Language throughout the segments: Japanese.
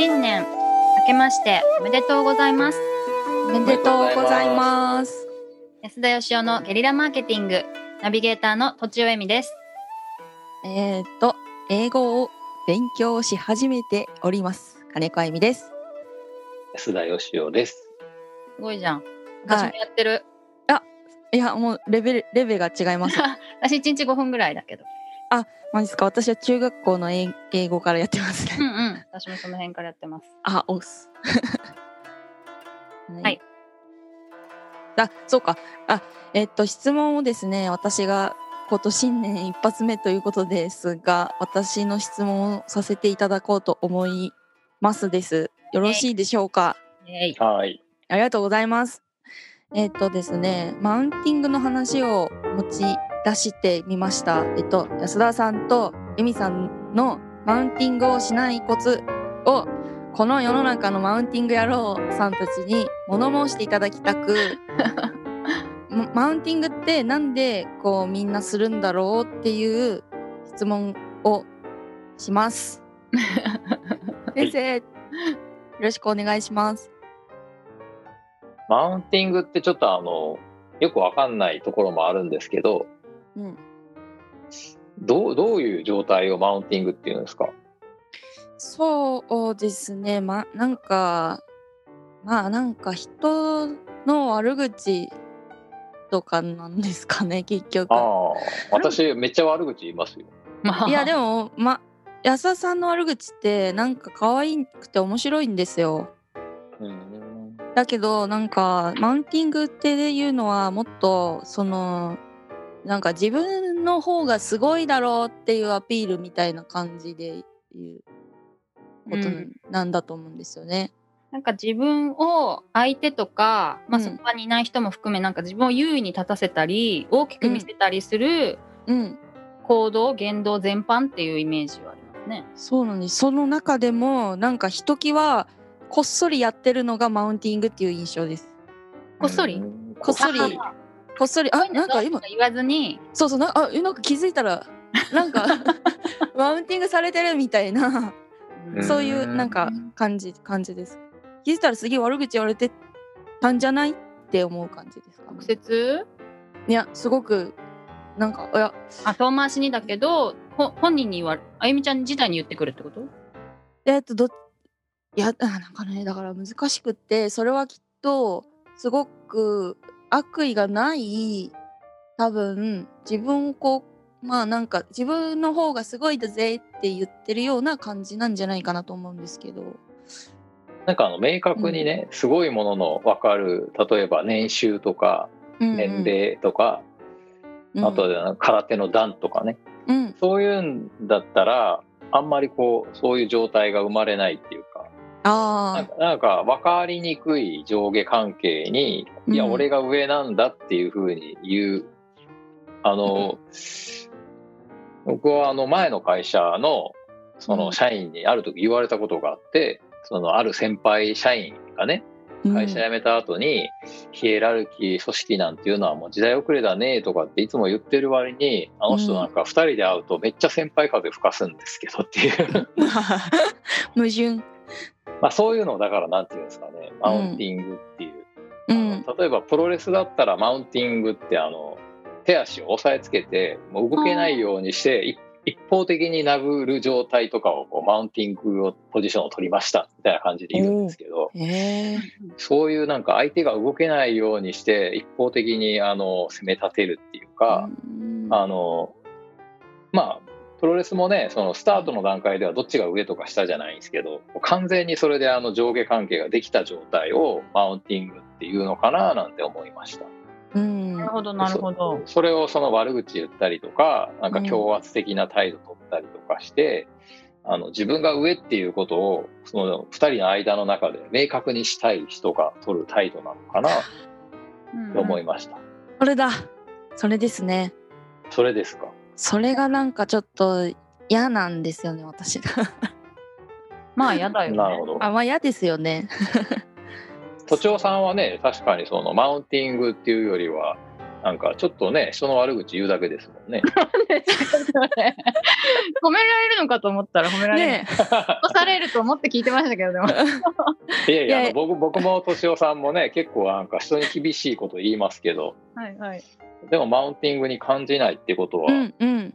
新年明けましておめでとうございますおめでとうございます。安田義雄のゲリラマーケティングナビゲーターのとちおえみですえっ、と、英語を勉強し始めております。金子あゆみです。安田義雄です。すごいじゃん私もやってる、いや、もうレベル、レベルが違います。私1日5分ぐらいだけどマジですか私は中学校の英英語からやってますね。うんうん私もその辺からやってますあ、おっす。はい。あ、そうか。あ、えっと、質問をですね、私が今年新年一発目ということですが、私の質問をさせていただこうと思いますです。よろしいでしょうか、はい。ありがとうございます。えっとですね、マウンティングの話を持ち出してみました。えっと、安田さんとエミさんのマウンティングをしないコツを、この世の中のマウンティング野郎さんたちに物申していただきたく、マ マウンティングってなんでこうみんなするんだろうっていう質問をします。先生、よろしくお願いします。マウンティングってちょっとあの、よくわかんないところもあるんですけど、うんどう、どういう状態をマウンティングっていうんですか？そうですね、ま、なんか、まあなんか人の悪口とかなんですかね、結局。ああ、私めっちゃ悪口言いますよ。まあいやでも、ま、安田さんの悪口ってなんか可愛くて面白いんですよ。うん。だけどなんかマウンティングっていうのはもっとそのなんか自分の方がすごいだろうっていうアピールみたいな感じで言うことうんなんだと思うんですよね。なんか自分を相手とか、まあ、うんその場にいない人も含めなんか自分を優位に立たせたり大きく見せたりするうん行動、言動全般っていうイメージはありますね。そうなんです。その中でもなんかひときわこっそりやってるのがマウンティングっていう印象です。こっそり？うんこっそりあこっそりあなんか今言わずに。そうそうなあえなんか気づいたらなんか マウンティングされてるみたいな。うん。そういうなんか感じ感じです。気づいたらすげえ悪口言われてたんじゃないって思う感じですか、直接？いやすごくなんかいや。あ遠回しにだけどほ本人に言われあゆみちゃん自体に言ってくるってこと？えっとどいやあなんかねだから難しくってそれはきっとすごく悪意がない多分自分をこうまあなんか自分の方がすごいだぜって言ってるような感じなんじゃないかなと思うんですけど。なんかあの、明確にね、すごいもののわかる、例えば年収とか、うんうん。年齢とか、うん。あとは空手の段とかね、うん。そういうんだったら、あんまりこう、そういう状態が生まれないっていうか、なあんかなんか分かりにくい上下関係に、いや、うん俺が上なんだっていうふうに言う。あの、僕はあの前の会社のその社員にある時言われたことがあって、そのある先輩社員がね、あ会社辞めた後に、ヒエラルキー組織なんていうのはもう時代遅れだねとかっていつも言ってる割に、あの人なんか二人で会うとめっちゃ先輩風吹かすんですけどっていう。矛盾。まあそういうのをだからなんていうんですかね、マウンティングっていう。うん例えばプロレスだったらマウンティングってあの手足を押さえつけてもう動けないようにしてい一方的に殴る状態とかをこうマウンティングをポジションを取りましたみたいな感じで言うんですけどへえそういうなんか相手が動けないようにして一方的にあの攻め立てるっていうか、うん。あのまあプロレスもねそのスタートの段階ではどっちが上とか下じゃないんですけど完全にそれであの上下関係ができた状態をマウンティングっていうのかななんて思いました。うん。なるほどなるほど。それをその悪口言ったりとかなんか強圧的な態度取ったりとかして、あの自分が上っていうことをその2人の間の中で明確にしたい人が取る態度なのかなと思いました。それだ。それですね。それですかそれがなんかちょっと嫌なんですよね私まあやだよね。なるほど。あまあ嫌ですよね。都庁さんはね確かにそのマウンティングっていうよりはなんかちょっとね、人の悪口言うだけですもんね。褒められるのかと思ったら褒められない。ね起こされると思って聞いてましたけどでも。いやいや、僕僕も敏夫さんもね、結構なんか人に厳しいこと言いますけど、はいはい。でもマウンティングに感じないってことは、うんうん。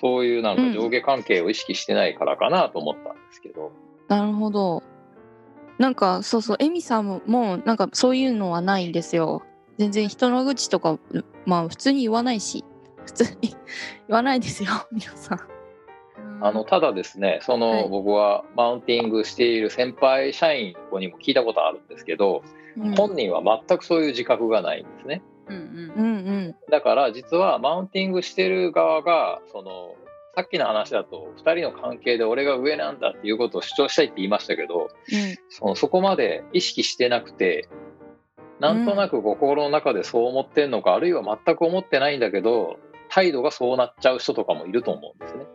そういうなんか上下関係を意識してないからかなと思ったんですけど、なるほど。なんかそうそう、エミさんももうなんかそういうのはないんですよ。全然人の愚痴とかまあ普通に言わないし、普通に 言わないですよ 皆さん。あのただですね、その、はい。僕はマウンティングしている先輩社員の子にも聞いたことあるんですけど、うん。本人は全くそういう自覚がないんですね。うんうんうん。うんだから実はマウンティングしてる側がそのさっきの話だと2人の関係で俺が上なんだっていうことを主張したいって言いましたけどそのそこまで意識してなくてなんとなく心の中でそう思ってんのか、あるいは全く思ってないんだけど態度がそうなっちゃう人とかもいると思うんですね。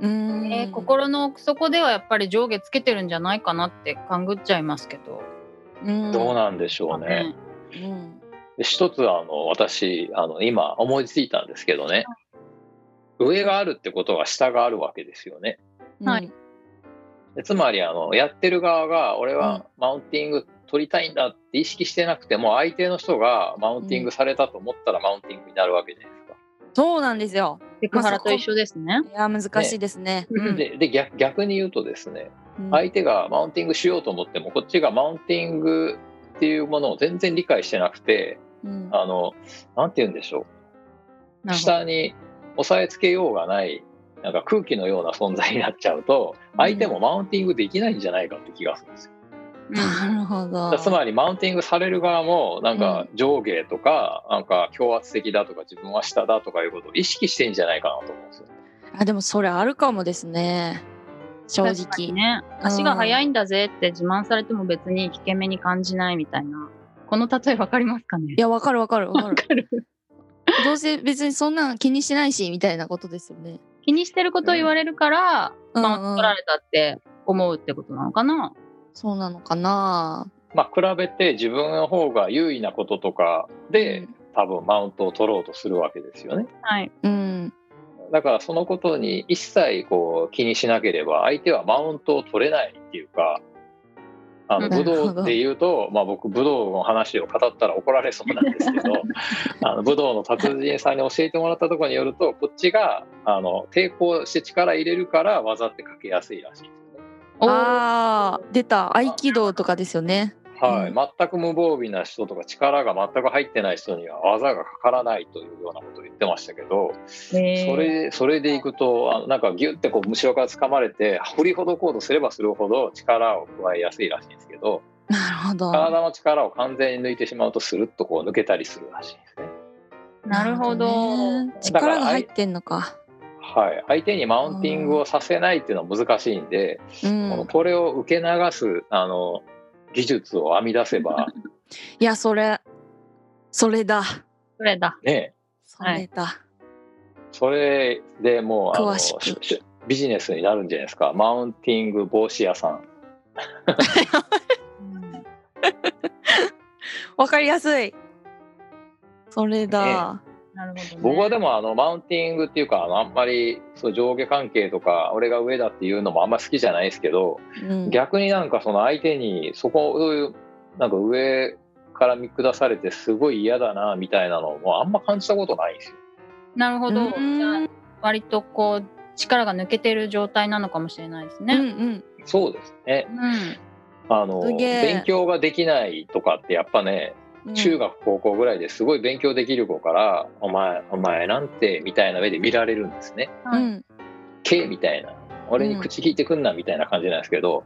うんうん。えー心の奥底ではやっぱり上下つけてるんじゃないかなって勘ぐっちゃいますけど。うんどうなんでしょうね。うんで一つあの私あの今思いついたんですけどね上があるってことは下があるわけですよね。はいでつまりあのやってる側が俺うんはマウンティング取りたいんだって意識してなくても相手の人がマウンティングされたと思ったらマウンティングになるわけじゃないですか。そうなんですよ。セクハラと一緒ですね。いや難しいですね。うんでで逆逆に言うとですねうん相手がマウンティングしようと思ってもこっちがマウンティングっていうものを全然理解してなくてうんあのなんて言うんでしょう下に押さえつけようがないなんか空気のような存在になっちゃうと相手もマウンティングできないんじゃないかって気がするんですよ。なるほど。つまりマウンティングされる側もなんか上下とかなんか強圧的だとか自分は下だとかいうことを意識してんじゃないかなと思うんですよ。あでもそれあるかもですね。正直。ね。足が速いんだぜって自慢されても別に引け目に感じないみたいな。この例えわかりますかね？いやわかるわかるわかる。かる。どうせ別にそんなん気にしないしみたいなことですよね。気にしてることを言われるから、うんマウント取られたって思うってことなのかな？そうなのかな？まあ比べて自分の方が優位なこととかで、うん多分マウントを取ろうとするわけですよね。はい。うん。だからそのことに一切こう気にしなければ相手はマウントを取れないっていうかあのな武道で言うと、まあ、僕武道の話を語ったら怒られそうなんですけど あの武道の達人さんに教えてもらったところによるとこっちがあの抵抗して力入れるから技ってかけやすいらしいああ出た合気道とかですよね。はい、うん全く無防備な人とか力が全く入ってない人には技がかからないというようなことを言ってましたけど、それそれでいくとなんかギュッてこう後ろから掴まれて振りほどこうとすればするほど力を加えやすいらしいんですけどなるほど。体の力を完全に抜いてしまうとスルッとこう抜けたりするらしいですね。なるほど。ね力が入ってんのか。はい、相手にマウンティングをさせないっていうのは難しいんで、うん。これを受け流すあの技術を編み出せば いやそれそれだそれだ。ねそれだ。それでもうあの詳しくししビジネスになるんじゃないですかマウンティング防止屋さん。う んわかりやすい。それだ。なるほど、ね。僕はでもあのマウンティングっていうかあのあんまりそう上下関係とか俺が上だっていうのもあんま好きじゃないですけど、うん。逆になんかその相手にそこそういうなんか上から見下されてすごい嫌だなみたいなのもあんま感じたことないんですよ。なるほど。うんじゃあ割とこう力が抜けてる状態なのかもしれないですうんね。うん。そうですね。うん。あの勉強ができないとかってやっぱねうん中学高校ぐらいですごい勉強できる子から「お前お前なんて」みたいな目で見られるんですね。はいうん。「け」みたいな俺に口聞いてくんなみたいな感じなんですけど。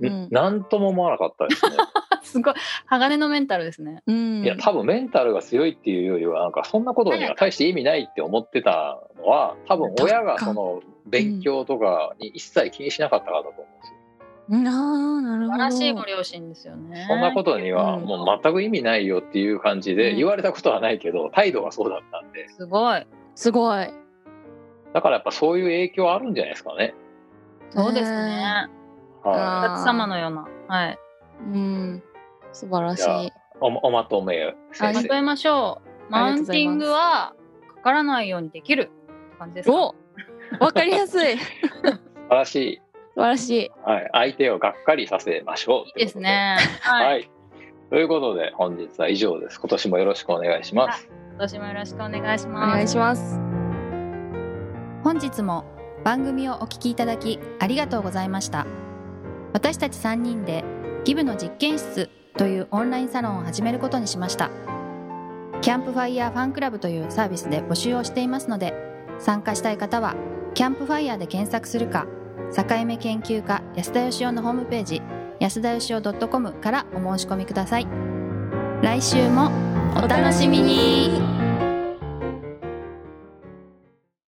うんんなんとも思わなかったですね。すごい。鋼のメンタルですね。うん。いや多分メンタルが強いっていうよりはなんかそんなことには大して意味ないって思ってたのは多分親がその勉強とかに一切気にしなかったからだと思うんですよ。ああなるほど。素晴らしいご両親ですよね。そんなことにはうんもう全く意味ないよっていう感じでうん言われたことはないけど態度がそうだったんですごい。すごい。だからやっぱそういう影響あるんじゃないですかね。そうですね。はあーお客様のような。はい。うん。素晴らしい。おおまとめ先まと生。めましょう。マウンティングはかからないようにできるって感じですか？おわかりやすい素 素晴らしい。晴らしいはい。相手をがっかりさせましょう。いいですね。は。はいい。はい。ということで、本日は以上です。今年もよろしくお願いします。今年もよろしくお願いしおます。願いします本日も番組をお聞きいただきありがとうございました私たち3人でギブの実験室というオンラインサロンを始めることにしましたキャンプファイヤーファンクラブというサービスで募集をしていますので参加したい方はキャンプファイヤーで検索するか境目研究家安田佳生のホームページ安田義雄 .com からお申し込みください。来週もお楽しみに。